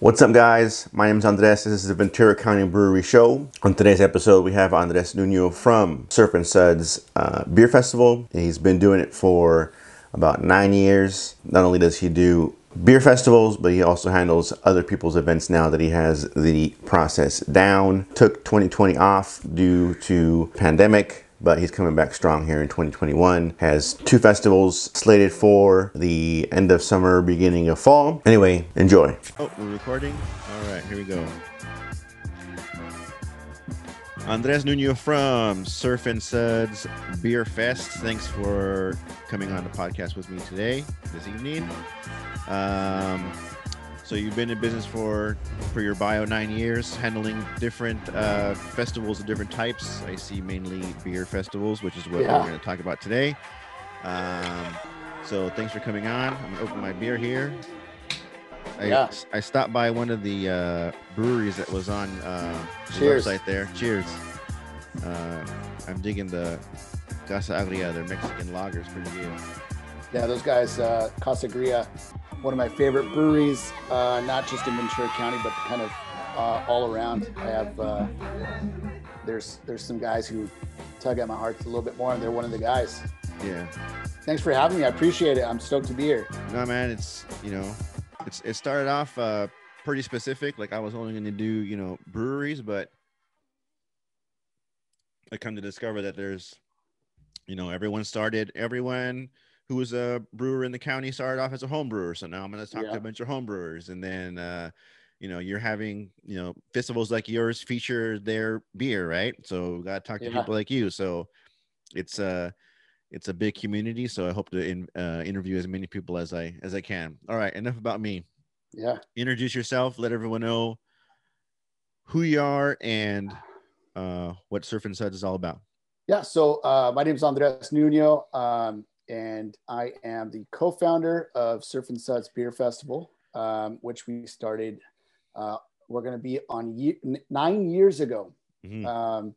What's up, guys? My name is Andres. This is the Ventura County Brewery Show. On today's episode, we have Andres Nuno from Surf and Suds uh, Beer Festival. He's been doing it for about nine years. Not only does he do beer festivals, but he also handles other people's events now that he has the process down. Took 2020 off due to pandemic but he's coming back strong here in 2021. Has two festivals slated for the end of summer, beginning of fall. Anyway, enjoy. Oh, we're recording? All right, here we go. Andres Nuno from Surf and Suds Beer Fest. Thanks for coming on the podcast with me today, this evening. Um, so you've been in business for for your bio nine years, handling different uh, festivals of different types. I see mainly beer festivals, which is what yeah. we're going to talk about today. Um, so thanks for coming on. I'm gonna open my beer here. I, yeah. I stopped by one of the uh, breweries that was on uh, the website there. Cheers. Uh, I'm digging the Casa Agria, their Mexican lagers, pretty good. Yeah, those guys, uh, Casa Agria, one of my favorite breweries, uh, not just in Ventura County, but kind of uh, all around. I have uh, there's there's some guys who tug at my heart a little bit more, and they're one of the guys. Yeah. Thanks for having me. I appreciate it. I'm stoked to be here. No, man, it's you know, it's it started off uh, pretty specific. Like I was only going to do you know breweries, but I come to discover that there's, you know, everyone started everyone who was a brewer in the county started off as a home brewer. So now I'm going to talk yeah. to a bunch of home brewers. And then, uh, you know, you're having, you know, festivals like yours feature their beer, right? So got to talk to people like you. So it's a, uh, it's a big community. So I hope to in, uh, interview as many people as I, as I can. All right. Enough about me. Yeah. Introduce yourself. Let everyone know who you are and uh, what Surf and Suds is all about. Yeah. So uh, my name is Andres Nuno. Um, and I am the co-founder of Surf and Suds Beer Festival, um, which we started. Uh, we're going to be on ye- nine years ago, mm-hmm. um,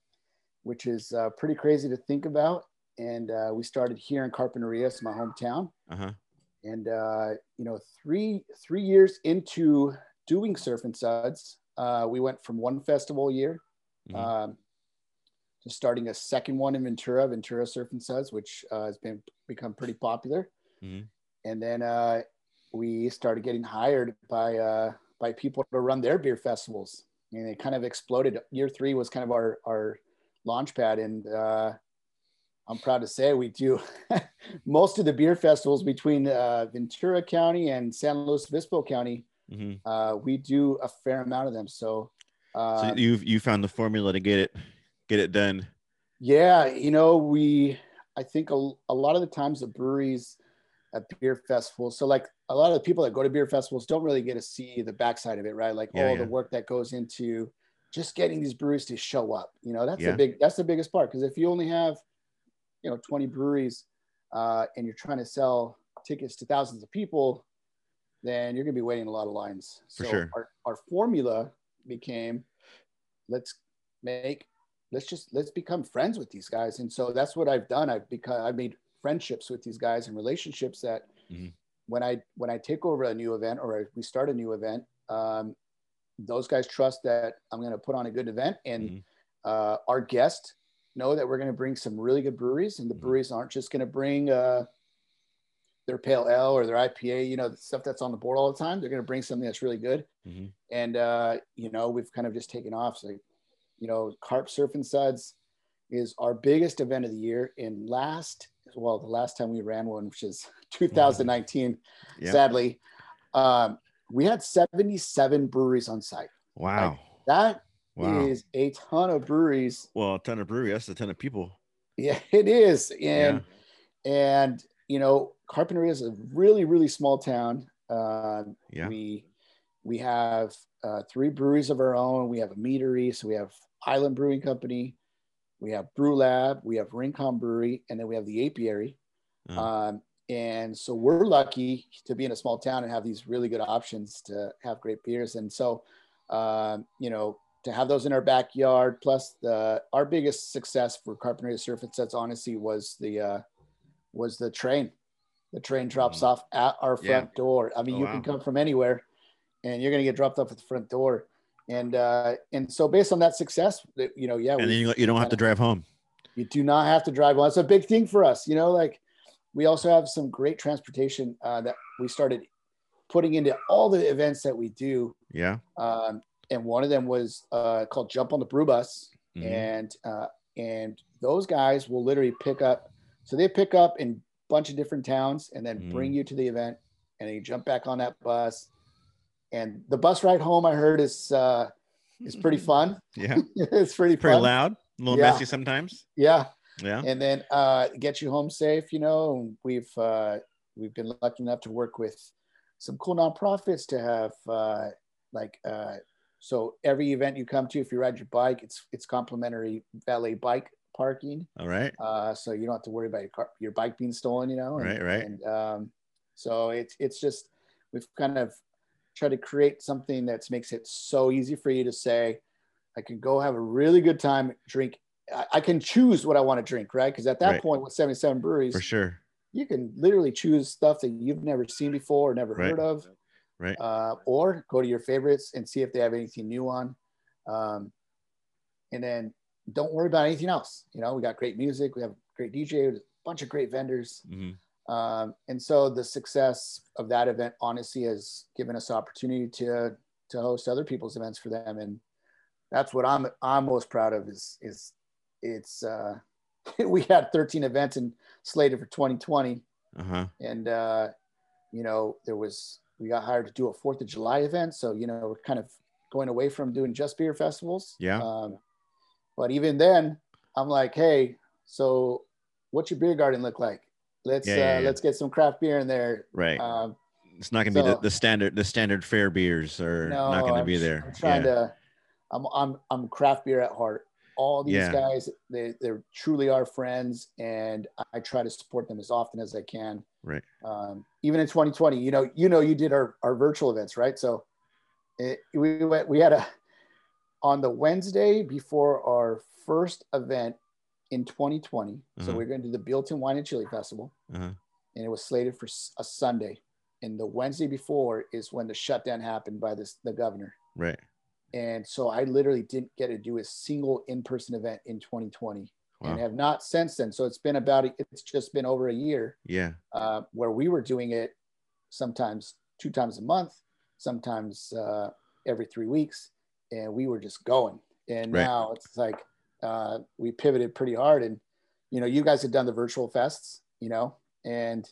which is uh, pretty crazy to think about. And uh, we started here in Carpinteria, my hometown. Uh-huh. And uh, you know, three three years into doing Surf and Suds, uh, we went from one festival a year. Mm-hmm. Um, to starting a second one in Ventura, Ventura Surf and Suds, which uh, has been become pretty popular. Mm-hmm. And then uh, we started getting hired by uh, by people to run their beer festivals, and it kind of exploded. Year three was kind of our our launch pad, and uh, I'm proud to say we do most of the beer festivals between uh, Ventura County and San Luis Obispo County. Mm-hmm. Uh, we do a fair amount of them. So, so you've you found the formula to get it get it done? Yeah, you know, we I think a, a lot of the times the breweries at beer festivals, so like a lot of the people that go to beer festivals don't really get to see the backside of it, right? Like yeah, all yeah. the work that goes into just getting these breweries to show up. You know, that's yeah. the big that's the biggest part because if you only have you know 20 breweries uh, and you're trying to sell tickets to thousands of people, then you're gonna be waiting a lot of lines. For so sure. Our, our formula became let's make let's just let's become friends with these guys and so that's what i've done i've become i've made friendships with these guys and relationships that mm-hmm. when i when i take over a new event or we start a new event um, those guys trust that i'm going to put on a good event and mm-hmm. uh, our guests know that we're going to bring some really good breweries and the mm-hmm. breweries aren't just going to bring uh, their pale ale or their ipa you know the stuff that's on the board all the time they're going to bring something that's really good mm-hmm. and uh, you know we've kind of just taken off so you know, Carp Surf and Suds is our biggest event of the year. In last, well, the last time we ran one, which is 2019, yeah. sadly, um, we had 77 breweries on site. Wow. Like, that wow. is a ton of breweries. Well, a ton of breweries. That's a ton of people. Yeah, it is. And, yeah. and, you know, Carpinteria is a really, really small town. Uh, yeah. We, we have uh, three breweries of our own. We have a meadery. So we have Island Brewing Company, we have Brew Lab, we have Rincon Brewery, and then we have the Apiary. Mm. Um, and so we're lucky to be in a small town and have these really good options to have great beers. And so, um, you know, to have those in our backyard, plus the our biggest success for Carpinteria Surf and Suds, honestly, was the uh, was the train. The train drops mm. off at our front yeah. door. I mean, oh, you wow. can come from anywhere and you're going to get dropped off at the front door. And uh, and so based on that success, you know, yeah, and then you, you don't have to drive home. You do not have to drive. Well, that's a big thing for us. You know, like we also have some great transportation uh, that we started putting into all the events that we do. Yeah. Um, and one of them was uh, called Jump on the Brew Bus, mm-hmm. and uh, and those guys will literally pick up. So they pick up in a bunch of different towns and then mm-hmm. bring you to the event, and then you jump back on that bus. And the bus ride home, I heard, is uh, is pretty fun. Yeah, it's pretty pretty fun. loud, a little yeah. messy sometimes. Yeah, yeah. And then uh, get you home safe. You know, we've uh, we've been lucky enough to work with some cool nonprofits to have uh, like uh, so every event you come to, if you ride your bike, it's it's complimentary valet bike parking. All right. Uh, so you don't have to worry about your car, your bike being stolen. You know. And, right. Right. And um, so it's it's just we've kind of tried to create something that makes it so easy for you to say, I can go have a really good time, drink. I, I can choose what I want to drink, right? Because at that right. point, with 77 breweries, for sure, you can literally choose stuff that you've never seen before or never right. heard of right uh, or go to your favorites and see if they have anything new on um, and then don't worry about anything else you know we got great music we have great dj a bunch of great vendors mm-hmm. Um, and so the success of that event honestly has given us opportunity to to host other people's events for them and that's what i'm i'm most proud of is is it's uh we had 13 events and slated for 2020 uh-huh. and uh you know there was we got hired to do a Fourth of July event. So you know we're kind of going away from doing just beer festivals. Yeah. Um, but even then, I'm like, hey, so what's your beer garden look like? Let's yeah, yeah, uh, yeah. let's get some craft beer in there. Right. Um, it's not gonna so, be the, the standard the standard fair beers are no, not gonna be there. I'm trying to. I'm I'm I'm craft beer at heart. All these guys, they they truly are friends, and I try to support them as often as I can. Right. Um, even in 2020, you know, you know, you did our, our virtual events, right? So it, we went, we had a, on the Wednesday before our first event in 2020. Uh-huh. So we are going to do the Buellton Wine and Chili Festival. Uh-huh. And it was slated for a Sunday. And the Wednesday before is when the shutdown happened by this, the governor. Right. And so I literally didn't get to do a single in-person event in 2020 wow. and have not since then. So it's been about it's just been over a year. Yeah. Uh, where we were doing it sometimes two times a month, sometimes uh, every three weeks, and we were just going. And right. now it's like uh, we pivoted pretty hard, and you know, you guys had done the virtual fests, you know, and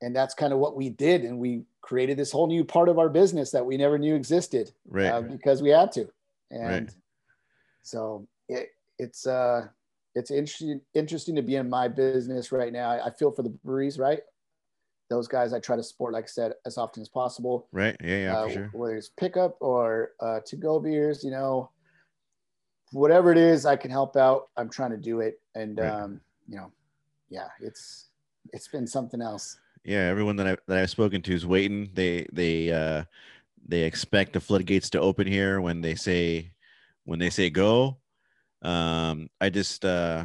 and that's kind of what we did, and we created this whole new part of our business that we never knew existed, right? Uh, because we had to, and right. so it, it's uh it's interesting interesting to be in my business right now. I, I feel for the breweries, right? Those guys I try to support, like I said, as often as possible. Right. Yeah. Yeah. Uh, for sure. Whether it's pickup or uh, to go beers, you know, whatever it is, I can help out. I'm trying to do it, and right. um, you know, yeah, it's it's been something else. Yeah. Everyone that I that I've spoken to is waiting. They they uh, they expect the floodgates to open here when they say when they say go um, I just uh,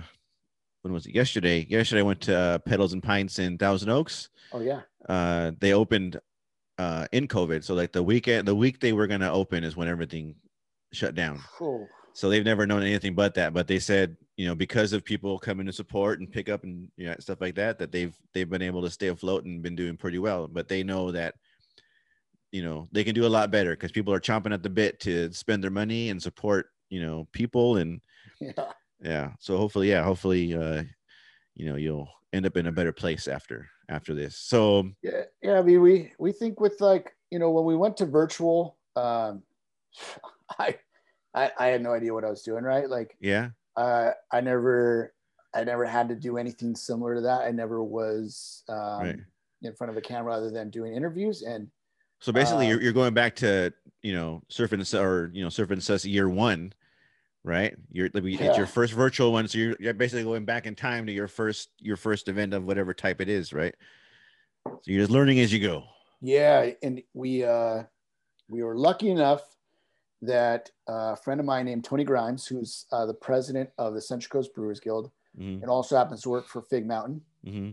when was it? Yesterday. Yesterday I went to uh, Pedals and Pints in Thousand Oaks. Oh yeah. Uh, they opened uh, in COVID, so like the weekend, the week they were gonna open is when everything shut down. Cool. So they've never known anything but that. But they said, you know, because of people coming to support and pick up and you know, stuff like that, that they've they've been able to stay afloat and been doing pretty well. But they know that you know they can do a lot better because people are chomping at the bit to spend their money and support you know people and yeah. Yeah. So hopefully, yeah, hopefully, uh, you know, you'll end up in a better place after after this. So yeah, yeah. I mean, we we think with like you know when we went to virtual, um, I, I I had no idea what I was doing. Right. Like yeah. Uh, I never I never had to do anything similar to that. I never was um, right. in front of a camera other than doing interviews and. So basically, uh, you're, you're going back to you know surfing or you know Surf and Suds year one, right? You're yeah. it's your first virtual one, so you're, you're basically going back in time to your first your first event of whatever type it is, right? So you're just learning as you go. Yeah, and we uh, we were lucky enough that uh, a friend of mine named Tony Grimes, who's uh, the president of the Central Coast Brewers Guild, mm-hmm. and also happens to work for Fig Mountain. Mm-hmm.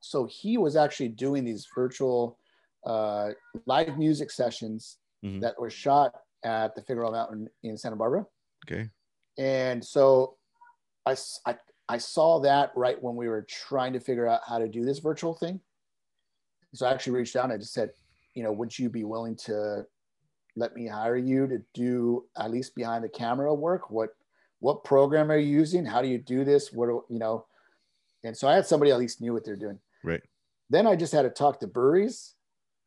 So he was actually doing these virtual uh, live music sessions Mhm. that were shot at the Figueroa Mountain in Santa Barbara. Okay. And so I I saw that right when we were trying to figure out how to do this virtual thing. So I actually reached out and I just said, you know, would you be willing to let me hire you to do at least behind the camera work? What what program are you using? How do you do this? What do- you know? And so I had somebody at least knew what they're doing. Right. Then I just had to talk to breweries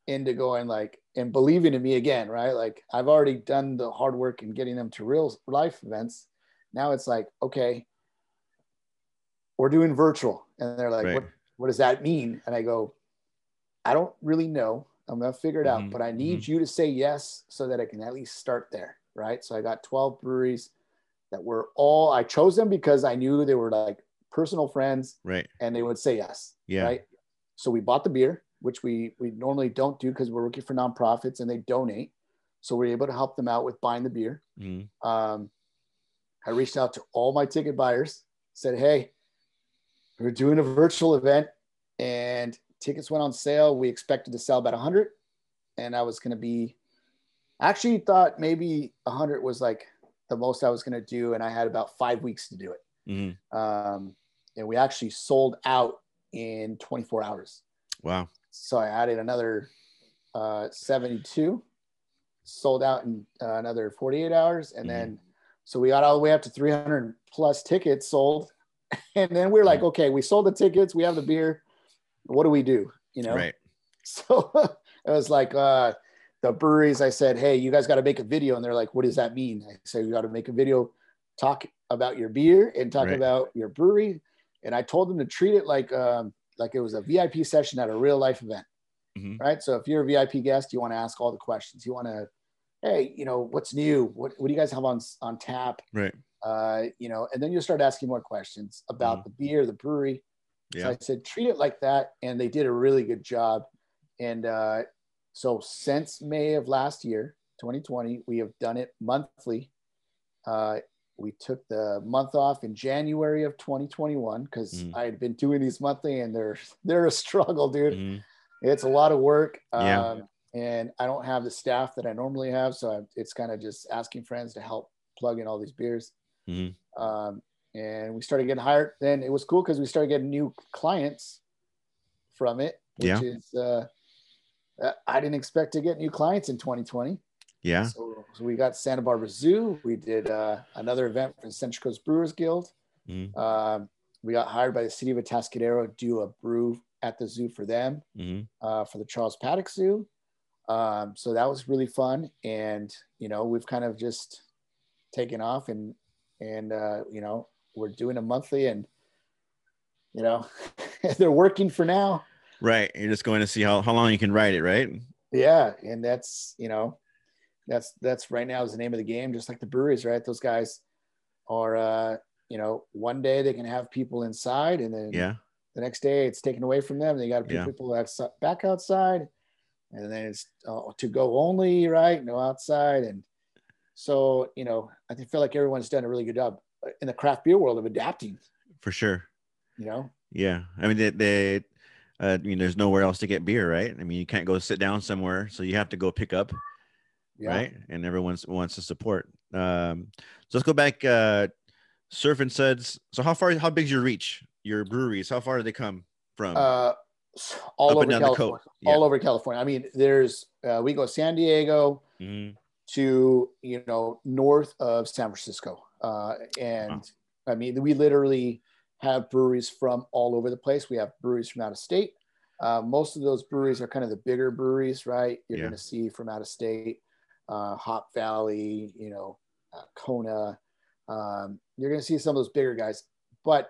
into going like and believing in me again, right? Like I've already done the hard work in getting them to real life events. Now it's like, okay, we're doing virtual. And they're like, Right. what, what does that mean? And I go, I don't really know. I'm gonna figure it out, but I need you to say yes so that I can at least start there. Right. So I got 12 breweries that were all I chose them because I knew they were like personal friends Right. and they would say yes. Yeah. Right. So we bought the beer, which we we normally don't do because we're working for nonprofits and they donate. So we're able to help them out with buying the beer. Mhm. Um, I reached out to all my ticket buyers, said, "Hey, we're doing a virtual event, and tickets went on sale. We expected to sell about 100, and I was going to be. I actually thought maybe 100 was like the most I was going to do, and I had about five weeks to do it. Mhm. Um, and we actually sold out in 24 hours. Wow. So I added another uh, 72, sold out in uh, another 48 hours. And then, so we got all the way up to 300 plus tickets sold. And then we are like, okay, we sold the tickets, we have the beer. What do we do? You know? Right. So it was like uh, the breweries. I said, "Hey, you guys got to make a video," and they're like, "What does that mean?" I said, "You got to make a video, talk about your beer and talk Right. about your brewery." And I told them to treat it like um, like it was a VIP session at a real life event, Mhm. right? So if you're a VIP guest, you want to ask all the questions. You want to, hey, you know, what's new? What what do you guys have on on tap? Right. Uh, you know, and then you'll start asking more questions about the beer, the brewery. So I said, treat it like that. And they did a really good job. And uh, so since May of last year, 2020, we have done it monthly. Uh, we took the month off in January of 2021 because Mhm. I had been doing these monthly and they're they're a struggle, dude. Mhm. It's a lot of work. Yeah. Um, and I don't have the staff that I normally have. So I, it's kind of just asking friends to help plug in all these beers. Mhm. Um, and we started getting hired. Then it was cool because we started getting new clients from it, which Yeah. is, uh, uh, I didn't expect to get new clients in 2020. Yeah. So, so we got Santa Barbara Zoo. We did uh, another event for the Central Coast Brewers Guild. Um, we got hired by the city of Atascadero to do a brew at the zoo for them Mhm. uh, for the Charles Paddock Zoo. Um, so that was really fun, and you know we've kind of just taken off, and and uh, you know we're doing a monthly, and you know they're working for now. Right. You're just going to see how, how long you can ride it, right? Yeah, and that's you know that's that's right now is the name of the game, just like the breweries, right? Those guys are uh, you know one day they can have people inside, and then Yeah. the next day it's taken away from them. They got to put Yeah. people outside, back outside, and then it's uh, to go only, right? No outside, and so you know I feel like everyone's done a really good job in the craft beer world of adapting. For sure. You know, Yeah. I mean, they, they uh, I mean, there's nowhere else to get beer, right? I mean, you can't go sit down somewhere, so you have to go pick up, yeah. right? And everyone wants to support. Um, so let's go back. Uh, Surf and Suds. So how far? How big's your reach? Your breweries? How far do they come from? Uh, all Up over and down the California. coast. Yeah. All over California. I mean, there's uh, we go San Diego Mhm. to you know north of San Francisco, uh, and Wow. I mean we literally have breweries from all over the place. We have breweries from out of state. Uh, most of those breweries are kind of the bigger breweries, right? You're Yeah. going to see from out of state, uh, Hop Valley, you know, uh, Kona. Um, you're going to see some of those bigger guys. But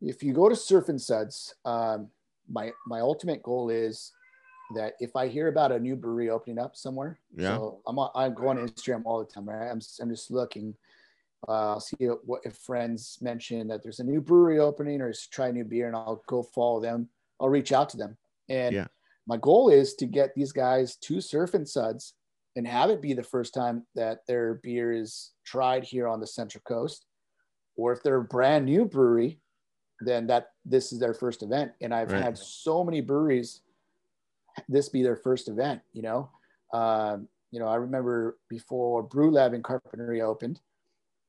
if you go to Surf and Suds, um, my my ultimate goal is that if I hear about a new brewery opening up somewhere, Yeah. so I'm on, I go on Instagram all the time, right? I'm I'm just looking. Uh, I'll see what if friends mention that there's a new brewery opening or try a new beer, and I'll go follow them. I'll reach out to them, and Yeah. my goal is to get these guys to Surf and Suds and have it be the first time that their beer is tried here on the Central Coast, or if they're a brand new brewery, then that this is their first event. And I've Right. had so many breweries this be their first event, you know. Um, you know, I remember before Brew Lab in Carpinteria opened,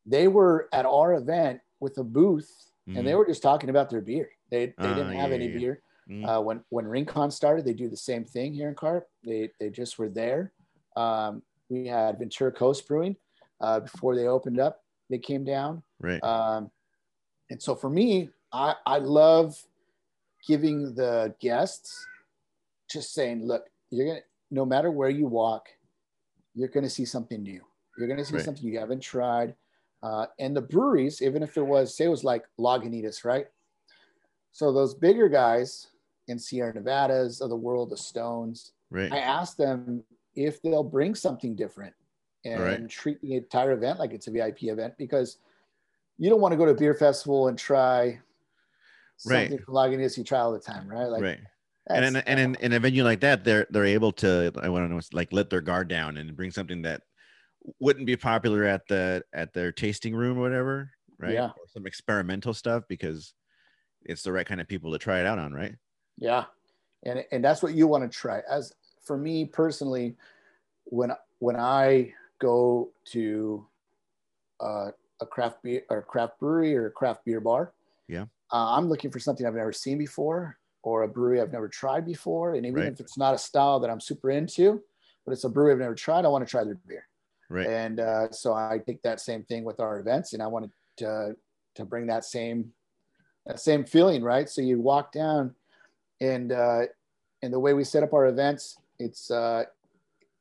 they were at our event with a booth and they Mhm. were just talking about their beer. They, they Ah, didn't have yeah, any yeah, beer. Mhm. Uh, when when Rincon started, they do the same thing here in Carp. They they just were there. Um, we had Ventura Coast Brewing uh, before they opened up. They came down, right. um, and so for me, I I love giving the guests just saying, look, you're gonna no matter where you walk, you're gonna see something new. You're gonna see Right. something you haven't tried. Uh, and the breweries, even if it was, say, it was like Lagunitas, right? So those bigger guys in Sierra Nevadas of the world, the Stones, right. I asked them if they'll bring something different and Right. treat the entire event like it's a VIP event because you don't want to go to a beer festival and try Right. something from Lagunitas you try all the time, right? Like, right. And in, and in, in a venue like that, they're they're able to I want to know like let their guard down and bring something that wouldn't be popular at the at their tasting room or whatever, right? Yeah. Or some experimental stuff because it's the right kind of people to try it out on, right? Yeah, and and that's what you want to try. As for me personally, when when I go to uh, a craft beer or craft brewery or a craft beer bar, Yeah. uh, I'm looking for something I've never seen before or a brewery I've never tried before, and even Right. if it's not a style that I'm super into, but it's a brewery I've never tried, I want to try their beer. Right. And uh, so I take that same thing with our events, and I wanted to to bring that same that same feeling, right? So you walk down, and uh, and the way we set up our events, it's uh,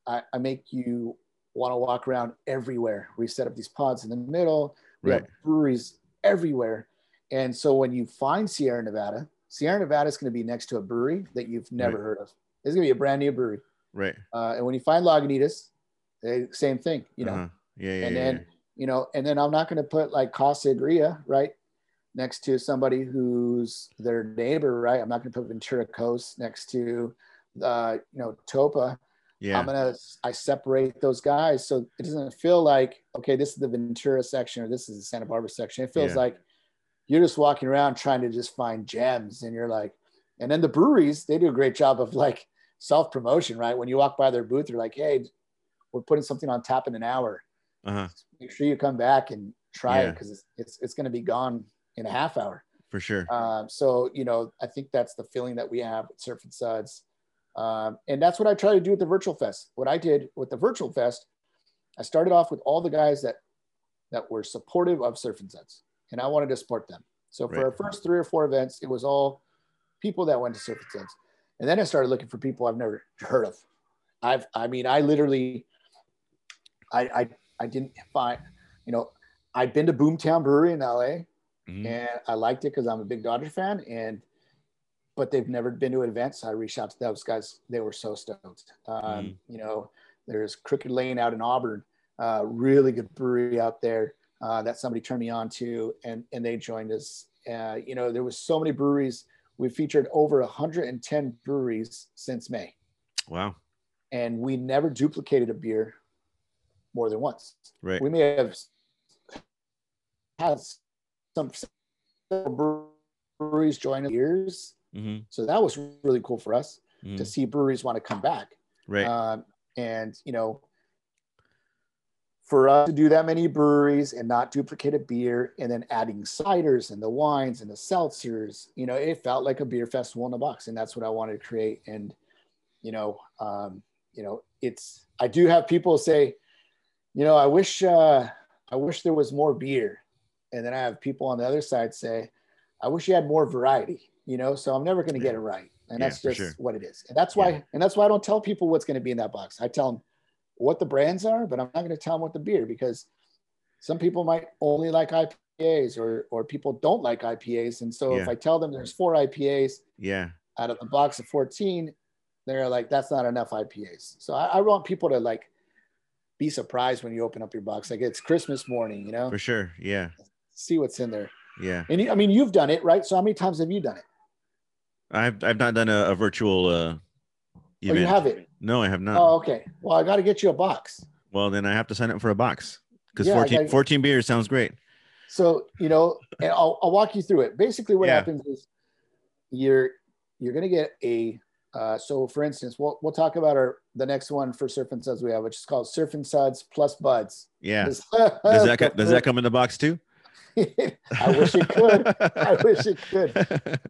I, I make you want to walk around everywhere. We set up these pods in the middle. We Right. have breweries everywhere, and so when you find Sierra Nevada, Sierra Nevada is going to be next to a brewery that you've never Right. heard of. It's going to be a brand new brewery. Right. Uh, and when you find Lagunitas, they, same thing, you know. Uh-huh. Yeah. Yeah. and yeah, then you know, and then I'm not going to put like Casa Agria right next to somebody who's their neighbor, right? I'm not going to put Ventura Coast next to, uh, you know, Topa. yeah. I'm gonna I separate those guys so it doesn't feel like okay, this is the Ventura section or this is the Santa Barbara section. It feels Yeah. like you're just walking around trying to just find gems, and you're like, and then the breweries they do a great job of like self promotion, right? When you walk by their booth, they're like, hey, we're putting something on tap in an hour. uh-huh. Make sure you come back and try it because it's it's, it's going to be gone in a half hour. For sure. Um, so you know, I think that's the feeling that we have at Surf and Suds, um, and that's what I try to do with the virtual fest. What I did with the virtual fest, I started off with all the guys that that were supportive of Surf and Suds, and I wanted to support them. So for Right. our first three or four events, it was all people that went to Surf and Suds, and then I started looking for people I've never heard of. I've, I mean, I literally, I, I, I didn't find, you know, I'd been to Boomtown Brewery in LA Mhm. and I liked it because I'm a big Dodger fan. And but they've never been to an event, so I reached out to those guys. They were so stoked. Um, Mm. You know, there's Crooked Lane out in Auburn, uh, really good brewery out there uh, that somebody turned me on to, and and they joined us. Uh, you know, there was so many breweries. We featured over 110 breweries since May, Wow. and we never duplicated a beer more than once Right. we may have had some breweries join us years. hmm So that was really cool for us hmm to see breweries want to come back. Right. Um, and, you know, for us to do that many breweries and not duplicate a beer and then adding ciders and the wines and the seltzers, you know, it felt like a beer festival in a box. And that's what I wanted to create. And, you know, um, you know, it's, I do have people say, you know, I wish, uh, I wish there was more beer. And then I have people on the other side say, I wish you had more variety, you know, so I'm never going to get it right. And Yeah, that's just sure. what it is. And that's why, Yeah. and that's why I don't tell people what's going to be in that box. I tell them what the brands are, but I'm not going to tell them what the beer because some people might only like IPAs or, or people don't like IPAs. And so if I tell them there's four IPAs yeah. out of the box of 14, they're like, that's not enough IPAs. So I, I want people to like be surprised when you open up your box. Like it's Christmas morning, you know, For sure. Yeah. see what's in there. Yeah. And you, I mean, you've done it, right? So how many times have you done it? I've I've not done a, a virtual uh Oh, you have it. No, I have not. Oh, okay. Well, I got to get you a box. Well, then I have to sign up for a box because Yeah, 14, gotta- 14 beers sounds great. So you know, and I'll, I'll walk you through it. Basically, what Yeah. happens is you're you're gonna get a Uh, so for instance, we'll, we'll talk about our the next one for Surf and Suds we have, which is called Surf and Suds plus Buds. Yeah. Does that co- does that come in the box too? I wish it could. I wish it could.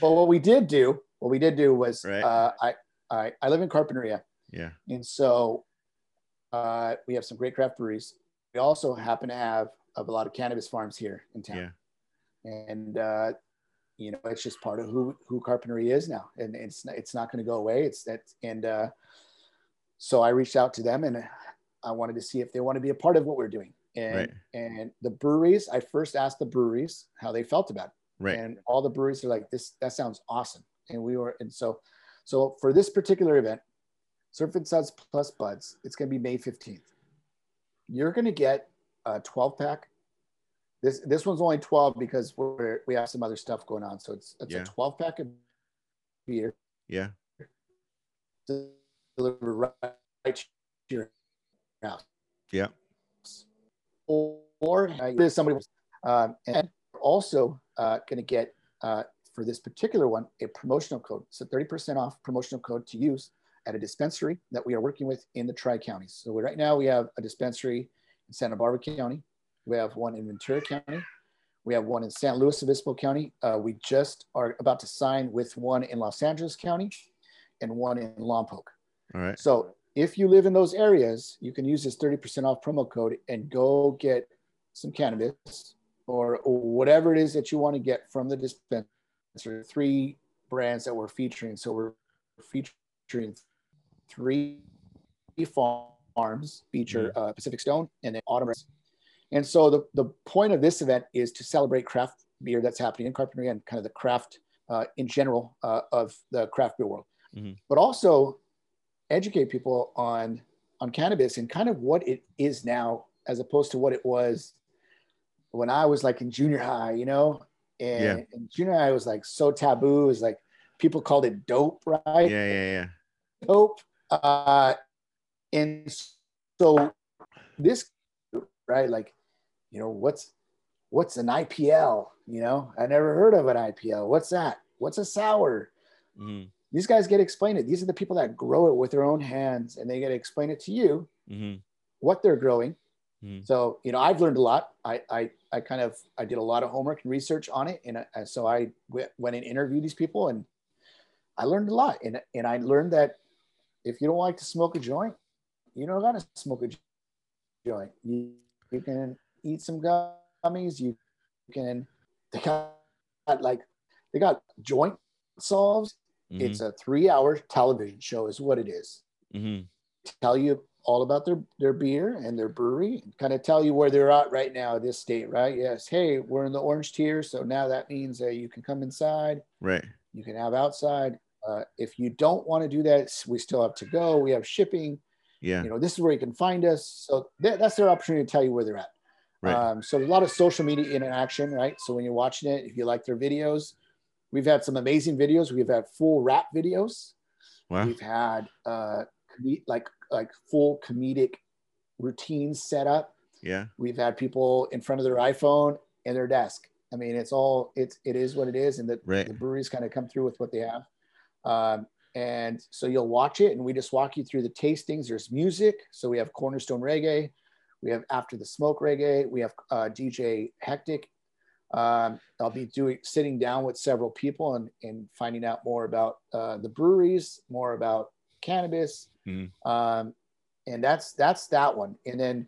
Well, what we did do, what we did do was, right. uh, I, I I live in Carpinteria. Yeah. And so, uh, we have some great craft breweries. We also happen to have a lot of cannabis farms here in town. Yeah. And uh, you know it's just part of who who carpinteria is now and it's it's not going to go away. It's that and uh, so i reached out to them and i wanted to see if they want to be a part of what we're doing. And right. and the breweries i first asked the breweries how they felt about it. Right. And all the breweries are like this that sounds awesome. And we were and so so for this particular event surf and suds plus buds it's going to be may 15th you're going to get a 12 pack this this one's only 12 because we're we have some other stuff going on. So it's it's yeah. a 12 pack of beer. Yeah. Delivered right to your house. Yeah. Or, or uh, somebody um, and also uh, going to get uh, for this particular one a promotional code. So 30% off promotional code to use at a dispensary that we are working with in the tri counties. So right now we have a dispensary in Santa Barbara County, we have one in Ventura County. We have one in San Luis Obispo County. Uh, we just are about to sign with one in Los Angeles County and one in Lompoc. All right. So if you live in those areas, you can use this 30% off promo code and go get some cannabis or, or whatever it is that you want to get from the dispenser. Three brands that we're featuring. So we're featuring three farms, feature mm-hmm. uh, Pacific Stone and then Autumn and so the, the point of this event is to celebrate craft beer that's happening in Carpinteria and kind of the craft uh, in general uh, of the craft beer world, mm-hmm. but also educate people on on cannabis and kind of what it is now as opposed to what it was when I was like in junior high, you know, and, yeah. and junior high was like so taboo. It was like people called it dope, right? Yeah, yeah, yeah. Dope. Uh, and so this, right? Like you know, what's what's an IPL? You know, I never heard of an IPL. What's that? What's a sour? Mm-hmm. These guys get explained it. These are the people that grow it with their own hands, and they get to explain it to you mm-hmm. what they're growing. Mm-hmm. So you know, I've learned a lot. I, I I kind of I did a lot of homework and research on it, and uh, so I w- went and interviewed these people, and I learned a lot. And and I learned that if you don't like to smoke a joint, you don't got to smoke a joint. You, you can eat some gummies. You can, they got like, they got joint solves. Mm-hmm. It's a three hour television show, is what it is. Mm-hmm. Tell you all about their, their beer and their brewery, and kind of tell you where they're at right now, this state, right? Yes. Hey, we're in the orange tier. So now that means that you can come inside. Right. You can have outside. Uh, if you don't want to do that, we still have to go. We have shipping. Yeah. You know, this is where you can find us. So th- that's their opportunity to tell you where they're at. Right. Um, so a lot of social media interaction, right? So when you're watching it, if you like their videos, we've had some amazing videos. We've had full rap videos. Wow. We've had uh, like like full comedic routines set up. Yeah. We've had people in front of their iPhone and their desk. I mean, it's all it's it is what it is, and the, right. the breweries kind of come through with what they have. Um, and so you'll watch it, and we just walk you through the tastings. There's music, so we have Cornerstone Reggae. We have After the Smoke Reggae. We have uh, DJ Hectic. Um, I'll be doing sitting down with several people and, and finding out more about uh, the breweries, more about cannabis, mm-hmm. um, and that's that's that one. And then,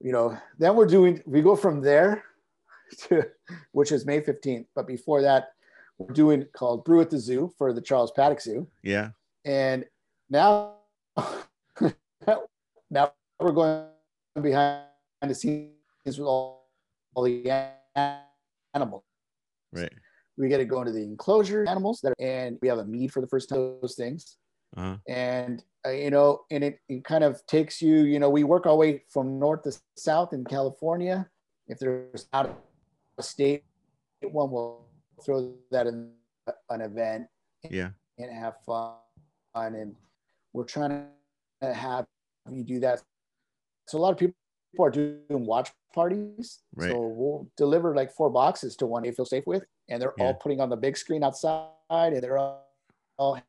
you know, then we're doing we go from there to which is May fifteenth. But before that, we're doing called Brew at the Zoo for the Charles Paddock Zoo. Yeah. And now, now we're going behind the scenes with all, all the animals. Right. We get to go into the enclosure animals that, are, and we have a mead for the first time those things. Uh-huh. And uh, you know, and it, it kind of takes you, you know, we work our way from north to south in California. If there's not a state one, we'll throw that in an event. Yeah. And have fun. And we're trying to have you do that so a lot of people are doing watch parties. Right. So we'll deliver like four boxes to one they feel safe with, and they're yeah. all putting on the big screen outside, and they're all, all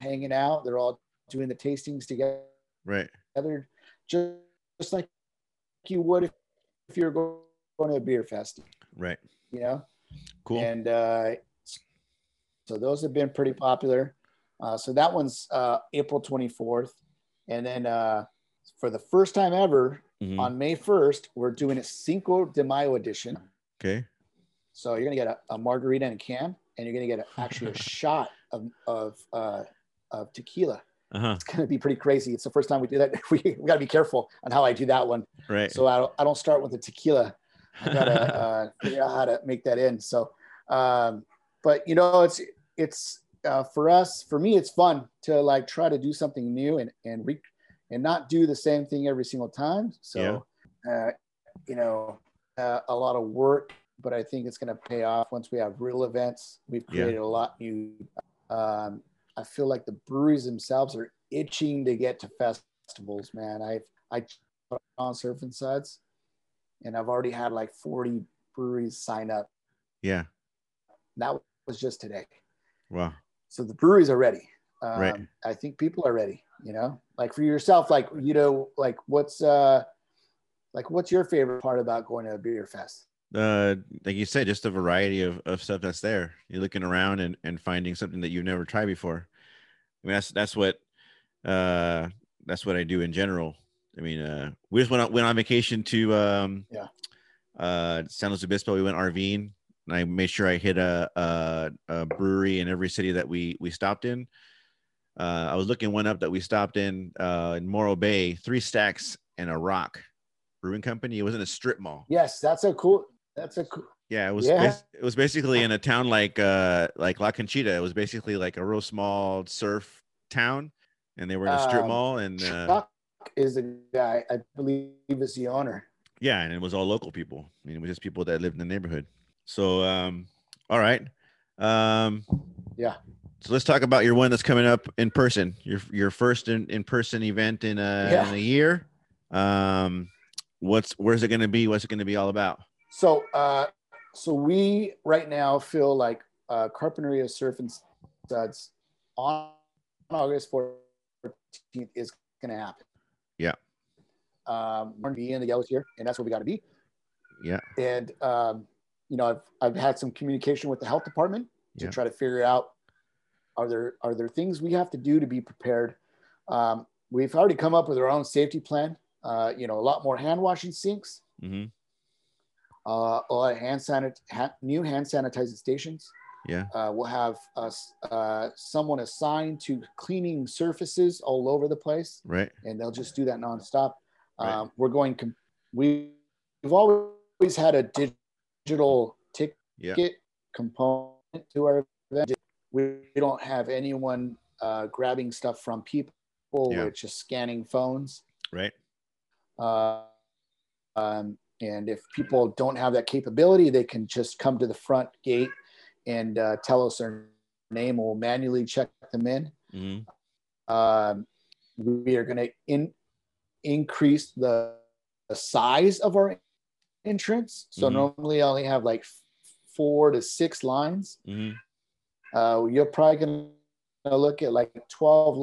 hanging out. They're all doing the tastings together, Right. just, just like you would if, if you're going to a beer fest, Right. you know? Cool. And uh, so those have been pretty popular. Uh, so that one's uh, April 24th. And then uh, for the first time ever Mhm. on May 1st, we're doing a Cinco de Mayo edition. Okay. So you're gonna get a, a margarita and a can, and you're gonna get a, actually a shot of of, uh, of tequila. Uh huh. It's gonna be pretty crazy. It's the first time we do that. We, we gotta be careful on how I do that one. Right. So I don't, I don't start with the tequila. I gotta uh, figure out how to make that in. So, um, but you know, it's it's uh, for us, for me, it's fun to like try to do something new and and re- and not do the same thing every single time. So, uh, you know, uh, a lot of work, but I think it's going to pay off once we have real events. We've Yeah. created a lot new. Um, I feel like the breweries themselves are itching to get to festivals, man. I've I on Surf and Suds, and I've already had like 40 breweries sign up. yeah. That was just today. Wow. So the breweries are ready. Um, Right. I think people are ready. You know, like for yourself, like you know, like what's uh, like what's your favorite part about going to a beer fest? uh like you said just a variety of, of stuff that's there. You're looking around and, and finding something that you've never tried before. I mean that's that's what uh that's what i do in general. I mean uh we just went on, went on vacation to um Yeah. uh san luis obispo. We went rving and i made sure i hit a, a a brewery in every city that we we stopped in uh i was looking one up that we stopped in uh in morro bay three stacks and a rock brewing company it was in a strip mall Yes, that's a cool. That's a cool. yeah, it was Yeah. it was basically in a town like uh like La Conchita. It was basically like a real small surf town, and they were in a strip Um, mall, and uh, Chuck is the guy. I believe is the owner. yeah, and it was all local people. I mean, it was just people that lived in the neighborhood. So, um, all right, um, Yeah. So let's talk about your one that's coming up in person. Your your first in, in person event in a Yeah. in a year. Um, what's where's it going to be? What's it going to be all about? So, uh, so we right now feel like uh, Carpinteria Surf and Suds on August 14th is going to happen. Yeah. Um, we're going to be in the yellows here, and that's where we got to be. Yeah. And um, you know, I've I've had some communication with the health department to Yeah. try to figure out are there are there things we have to do to be prepared. Um, we've already come up with our own safety plan. Uh, you know, a lot more hand washing sinks hmm uh, a lot of hand sanit- ha- new hand sanitizing stations. Yeah. Uh, we'll have us uh, someone assigned to cleaning surfaces all over the place, Right. and they'll just do that nonstop. Right. Um, we're going. Com- we we've always had a digital ticket Yeah. component to our event. We don't have anyone uh, grabbing stuff from people. Yeah. We're just scanning phones. Right. Uh, um, and if people don't have that capability, they can just come to the front gate and uh, tell us their name. We'll manually check them in. hmm Um, we are going to in, increase the, the size of our entrance. So Mhm. normally I only have like four to six lines. hmm Uh, you're probably going to look at like 12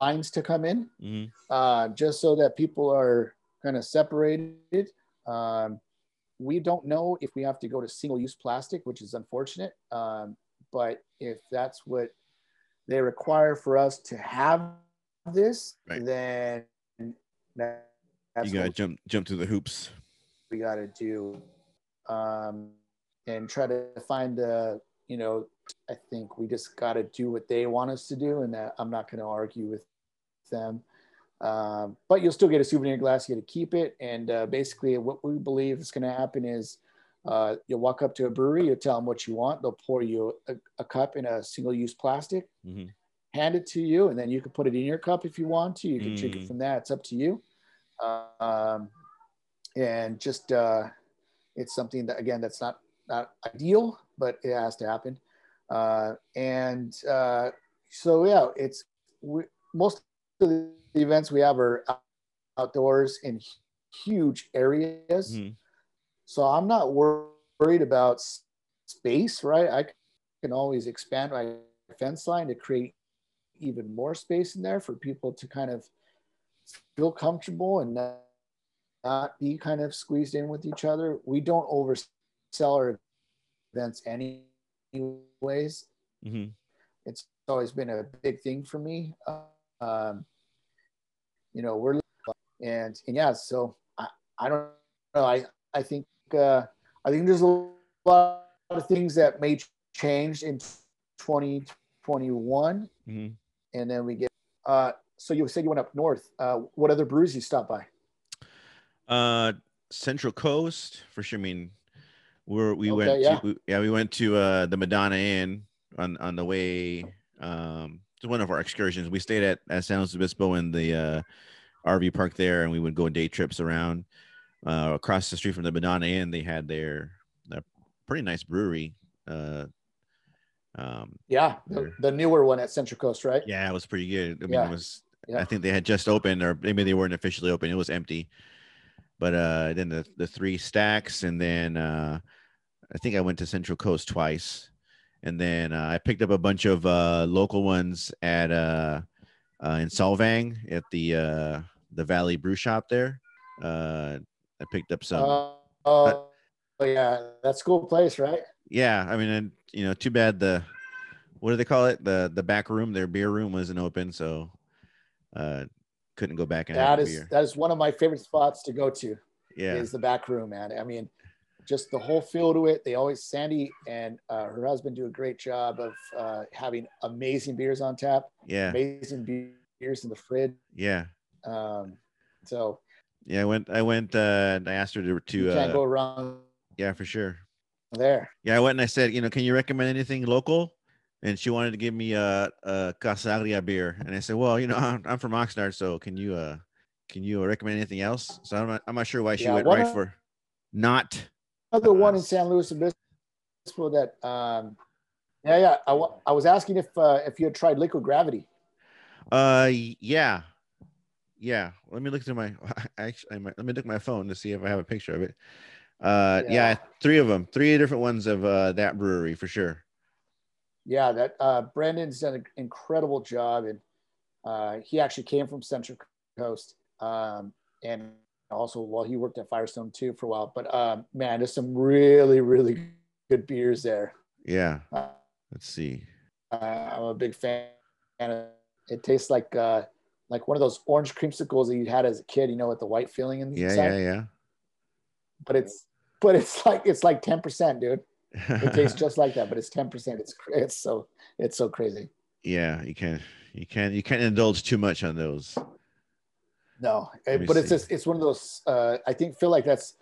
lines to come in hmm uh, just so that people are kind of separated. Um, we don't know if we have to go to single use plastic, which is unfortunate. Um, but if that's what they require for us to have this, Right. then that, You gotta jump jump through the hoops. we got to do. Um, and try to find the, you know, I think we just got to do what they want us to do. And that I'm not going to argue with them. Um, but you'll still get a souvenir glass. You get to keep it. And uh, basically, what we believe is going to happen is uh, you'll walk up to a brewery, you tell them what you want. They'll pour you a, a cup in a single use plastic, hmm hand it to you, and then you can put it in your cup if you want to. You can drink Mm. it from that. It's up to you. Um, and just uh, it's something that again that's not not ideal, but it has to happen. Uh, and uh, so yeah, it's we, most of the events we have are outdoors in huge areas. hmm So I'm not wor- worried about space, right? I can always expand my fence line to create even more space in there for people to kind of feel comfortable and not, not be kind of squeezed in with each other. We don't oversell our events anyways. hmm It's always been a big thing for me. Um, you know, we're and and yeah, so I, I don't know. I I think uh, I think there's a lot of things that may change in 2021, hmm and then we get. Uh, so you said you went up north. Uh, what other breweries you stopped by? Uh, Central Coast for sure. I mean, we're we Okay, went yeah. to we, yeah we went to uh the Madonna Inn on on the way um to one of our excursions. We stayed at at San Luis Obispo in the uh RV park there, and we would go on day trips around. Uh, across the street from the Madonna Inn, they had their, their pretty nice brewery. Uh, um, Yeah, the, the newer one at Central Coast, right? yeah, it was pretty good. I mean, Yeah, it was. yeah. I think they had just opened, or maybe they weren't officially open. It was empty. But uh, then the the three stacks, and then uh, I think I went to Central Coast twice, and then uh, I picked up a bunch of uh, local ones at uh, uh, in Solvang at the uh, the Valley Brew Shop there. Uh, I picked up some. Uh, oh, yeah, that's a cool place, right? yeah, I mean, and, you know, too bad the what do they call it? The the back room, their beer room wasn't open, so uh, couldn't go back and That is that is one of my favorite spots to go to. Yeah, Is the back room, man. I mean, just the whole feel to it. They always Sandy and uh, her husband do a great job of uh, having amazing beers on tap, yeah, amazing beers in the fridge. yeah, Um, so yeah. I went. I went. Uh, and I asked her to. to can't uh, go wrong yeah, for sure. there. Yeah, I went and I said, you know, can you recommend anything local? And she wanted to give me a, a Casa Agria beer, and I said, well, you know, I'm, I'm from Oxnard, so can you uh, can you recommend anything else? So I'm not, I'm not sure why she Yeah, went right for not. Another one in San Luis Obispo that. Um, yeah, yeah. I, I was asking if uh, if you had tried Liquid Gravity. Uh, yeah, yeah. Let me look through my. Actually, I let me look my phone to see if I have a picture of it. Uh, yeah, Yeah. three of them, three different ones of uh, that brewery for sure. Yeah, that uh, Brandon's done an incredible job, and uh, he actually came from Central Coast, um, and also well, he worked at Firestone too for a while. But um, man, there's some really, really good beers there. Yeah. Uh, Let's see. I'm a big fan. It tastes like uh, like one of those orange creamsicles that you had as a kid, you know, with the white filling Yeah, inside. yeah, But it's but it's like it's like 10%, dude. It tastes just like that, but it's 10%. It's it's so it's so crazy. yeah, you can't, you can't, you can't indulge too much on those. No, Let but it's just it's one of those. Uh, I think feel like that's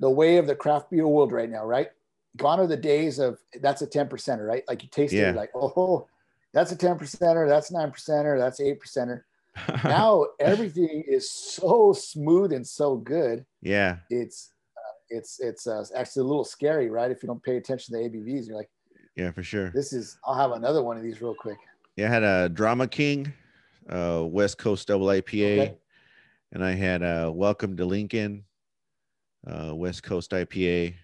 the way of the craft beer world right now, right? Gone are the days of that's a ten percenter, right? Like you taste Yeah. you're like, oh, that's a ten percenter, that's nine percenter, that's eight percenter. Now everything is so smooth and so good. yeah, It's uh, it's it's uh, actually a little scary, right? If you don't pay attention to the ABVs, you're like, yeah, for sure. this is. I'll have another one of these real quick. Yeah, I had a Drama King, uh, West Coast Double IPA, Okay. And I had a Welcome to Lincoln, uh, West Coast IPA,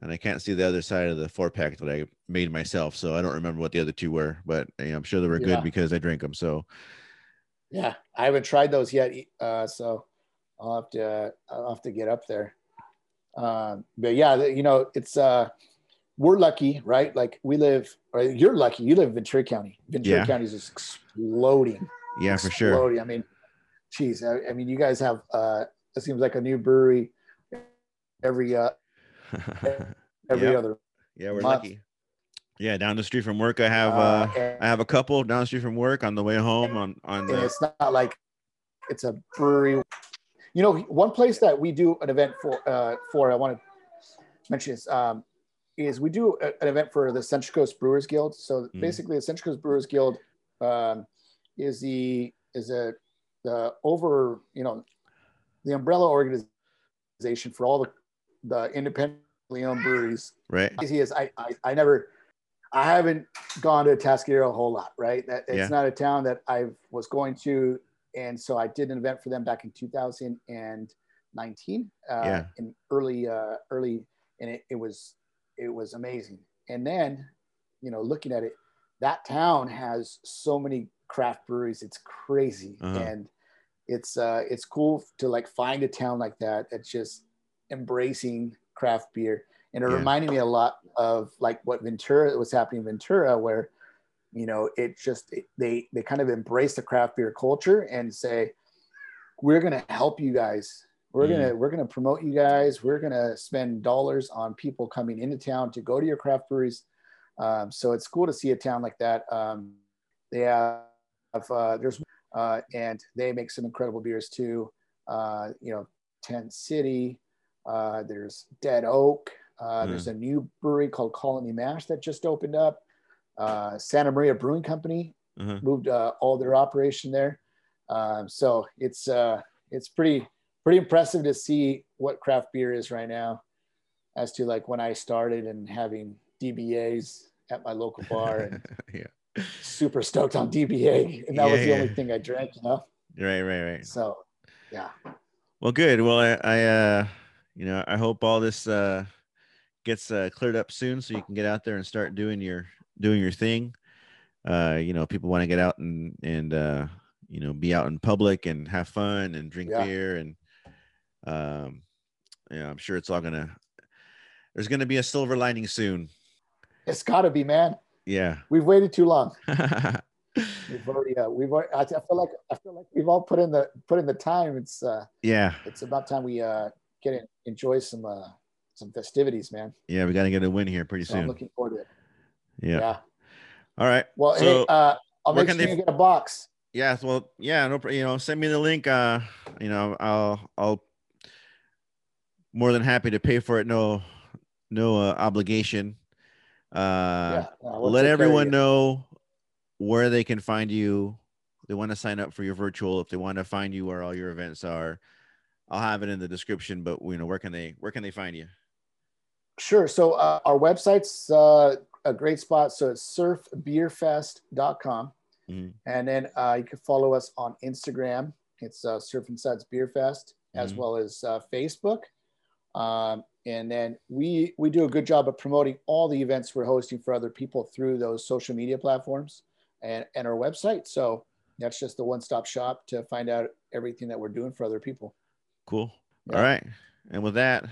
and I can't see the other side of the four pack that I made myself, so I don't remember what the other two were, but you know, I'm sure they were Yeah. good because I drank them. So Yeah, I haven't tried those yet, uh, so I'll have to I'll have to get up there. Um, but yeah, you know, it's uh, we're lucky, right? Like we live, or you're lucky. You live in Ventura County. Ventura Yeah. County is just exploding. yeah, for sure. I mean, geez, I, I mean, you guys have uh, it seems like a new brewery every uh, every Yep. other yeah, we're month. lucky. Yeah, down the street from work, I have uh, uh, I have a couple down the street from work on the way home on on and the it's not like it's a brewery. You know, one place that we do an event for uh, for I want to mention is um, is we do a- an event for the Central Coast Brewers Guild. So Mm. basically, the Central Coast Brewers Guild um, is the is a the over you know the umbrella organization for all the the independently owned breweries right. crazy is I, I I never I haven't gone to Atascadero a whole lot, right? That it's Yeah. not a town that I was going to, and so I did an event for them back in 2019, uh, Yeah. in early uh, early, and it, it was it was amazing. And then, you know, looking at it, that town has so many craft breweries. It's crazy, Uh-huh. and it's uh, it's cool to like find a town like that that's just embracing craft beer. And it Yeah. reminded me a lot of like what Ventura was happening in Ventura, where you know it just it, they they kind of embrace the craft beer culture and say we're going to help you guys we're going to we're to promote you guys we're going to spend dollars on people coming into town to go to your craft breweries um, so it's cool to see a town like that um, they have there's uh, and they make some incredible beers too uh, you know tent city uh, there's dead oak uh, Mhm. there's a new brewery called colony mash that just opened up uh, santa maria brewing company Uh-huh. moved uh, all their operation there. Um, so it's uh, it's pretty pretty impressive to see what craft beer is right now, as to like when I started and having DBAs at my local bar and yeah. Super stoked on DBA, and that was Yeah, the only thing I drank, you know. Right, right, right. So yeah, Well, good. Well, I, I uh, you know, I hope all this uh gets uh, cleared up soon, so you can get out there and start doing your doing your thing. Uh, you know, people want to get out and and uh, you know, be out in public and have fun and drink Yeah. beer and um, yeah, I'm sure it's all gonna. There's gonna be a silver lining soon. it's got to be, man. Yeah. We've waited too long. We've already uh, we've already, I feel like I feel like we've all put in the put in the time. It's uh, yeah. it's about time we uh, get in, enjoy some uh, some festivities, man. Yeah. We got to get a win here pretty So I'm soon. looking forward to it. Yeah. yeah. All right. Well, So, hey, uh, I'll make sure they- you get a box. Yes. well, yeah, no, you know, send me the link. Uh, you know, I'll, I'll more than happy to pay for it. No, no uh, obligation. Uh, yeah, let take care of everyone know where they can find you. They want to sign up for your virtual. If they want to find you where all your events are, I'll have it in the description. But you know, where can they, where can they find you? Sure. So uh, our website's uh, a great spot. So it's surfbeerfest.com. Mhm. And then uh, you can follow us on Instagram. It's uh, Surf and Suds Beer Fest, as Mhm. well as uh, Facebook. Um, and then we we do a good job of promoting all the events we're hosting for other people through those social media platforms and, and our website. So that's just the one-stop shop to find out everything that we're doing for other people. Cool. Yeah. All right. And with that,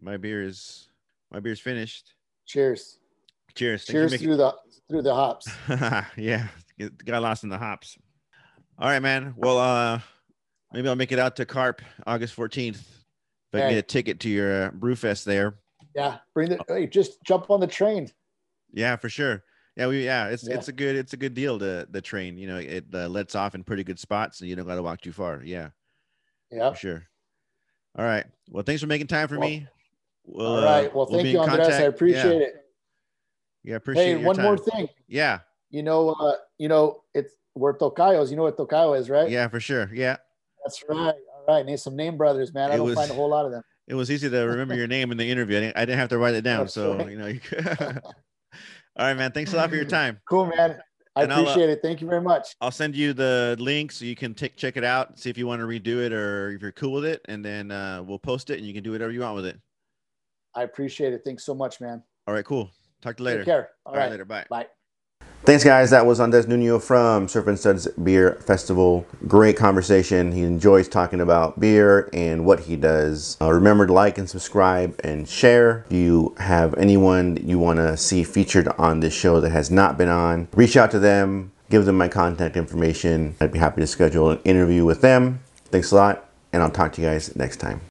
my beer is my beer's finished. Cheers. Cheers. Thanks for Cheers through the through the hops. yeah, got lost in the hops. All right, man. Well, uh, maybe I'll make it out to Carp August 14th. If I Hey. get a ticket to your uh, Brewfest there. Yeah, bring the hey, just jump on the train. Yeah, for sure. Yeah, we yeah, it's Yeah. it's a good it's a good deal to the train. You know, it uh, lets off in pretty good spots, and you don't got to walk too far. Yeah, Yeah. for sure. All right. Well, thanks for making time for Well, me. We'll, All uh, right. Well, we'll thank you, Andres. I appreciate yeah. it. Yeah, appreciate Hey, one more thing. Yeah, You know, uh, you know, it's we're Tocayos. You know what Tocayo is, right? yeah, for sure. Yeah, That's right. Right. Name some name brothers, man. I don't was- find a whole lot of them. it was easy to remember your name in the interview. I didn't, I didn't have to write it down, That's so right. you know. You All right, man. Thanks a lot for your time. Cool, man. I And uh, appreciate it. Thank you very much. I'll send you the link so you can take check it out, see if you want to redo it or if you're cool with it, and then uh, we'll post it and you can do whatever you want with it. I appreciate it. Thanks so much, man. All right, cool. Talk to you later. Take care. All All right, right. later. Bye. Bye. Thanks, guys. That was Andres Nuno from Surf and Suds Beer Festival. Great conversation. He enjoys talking about beer and what he does. Uh, remember to like and subscribe and share. If you have anyone you want to see featured on this show that has not been on, reach out to them, give them my contact information. I'd be happy to schedule an interview with them. Thanks a lot, and I'll talk to you guys next time.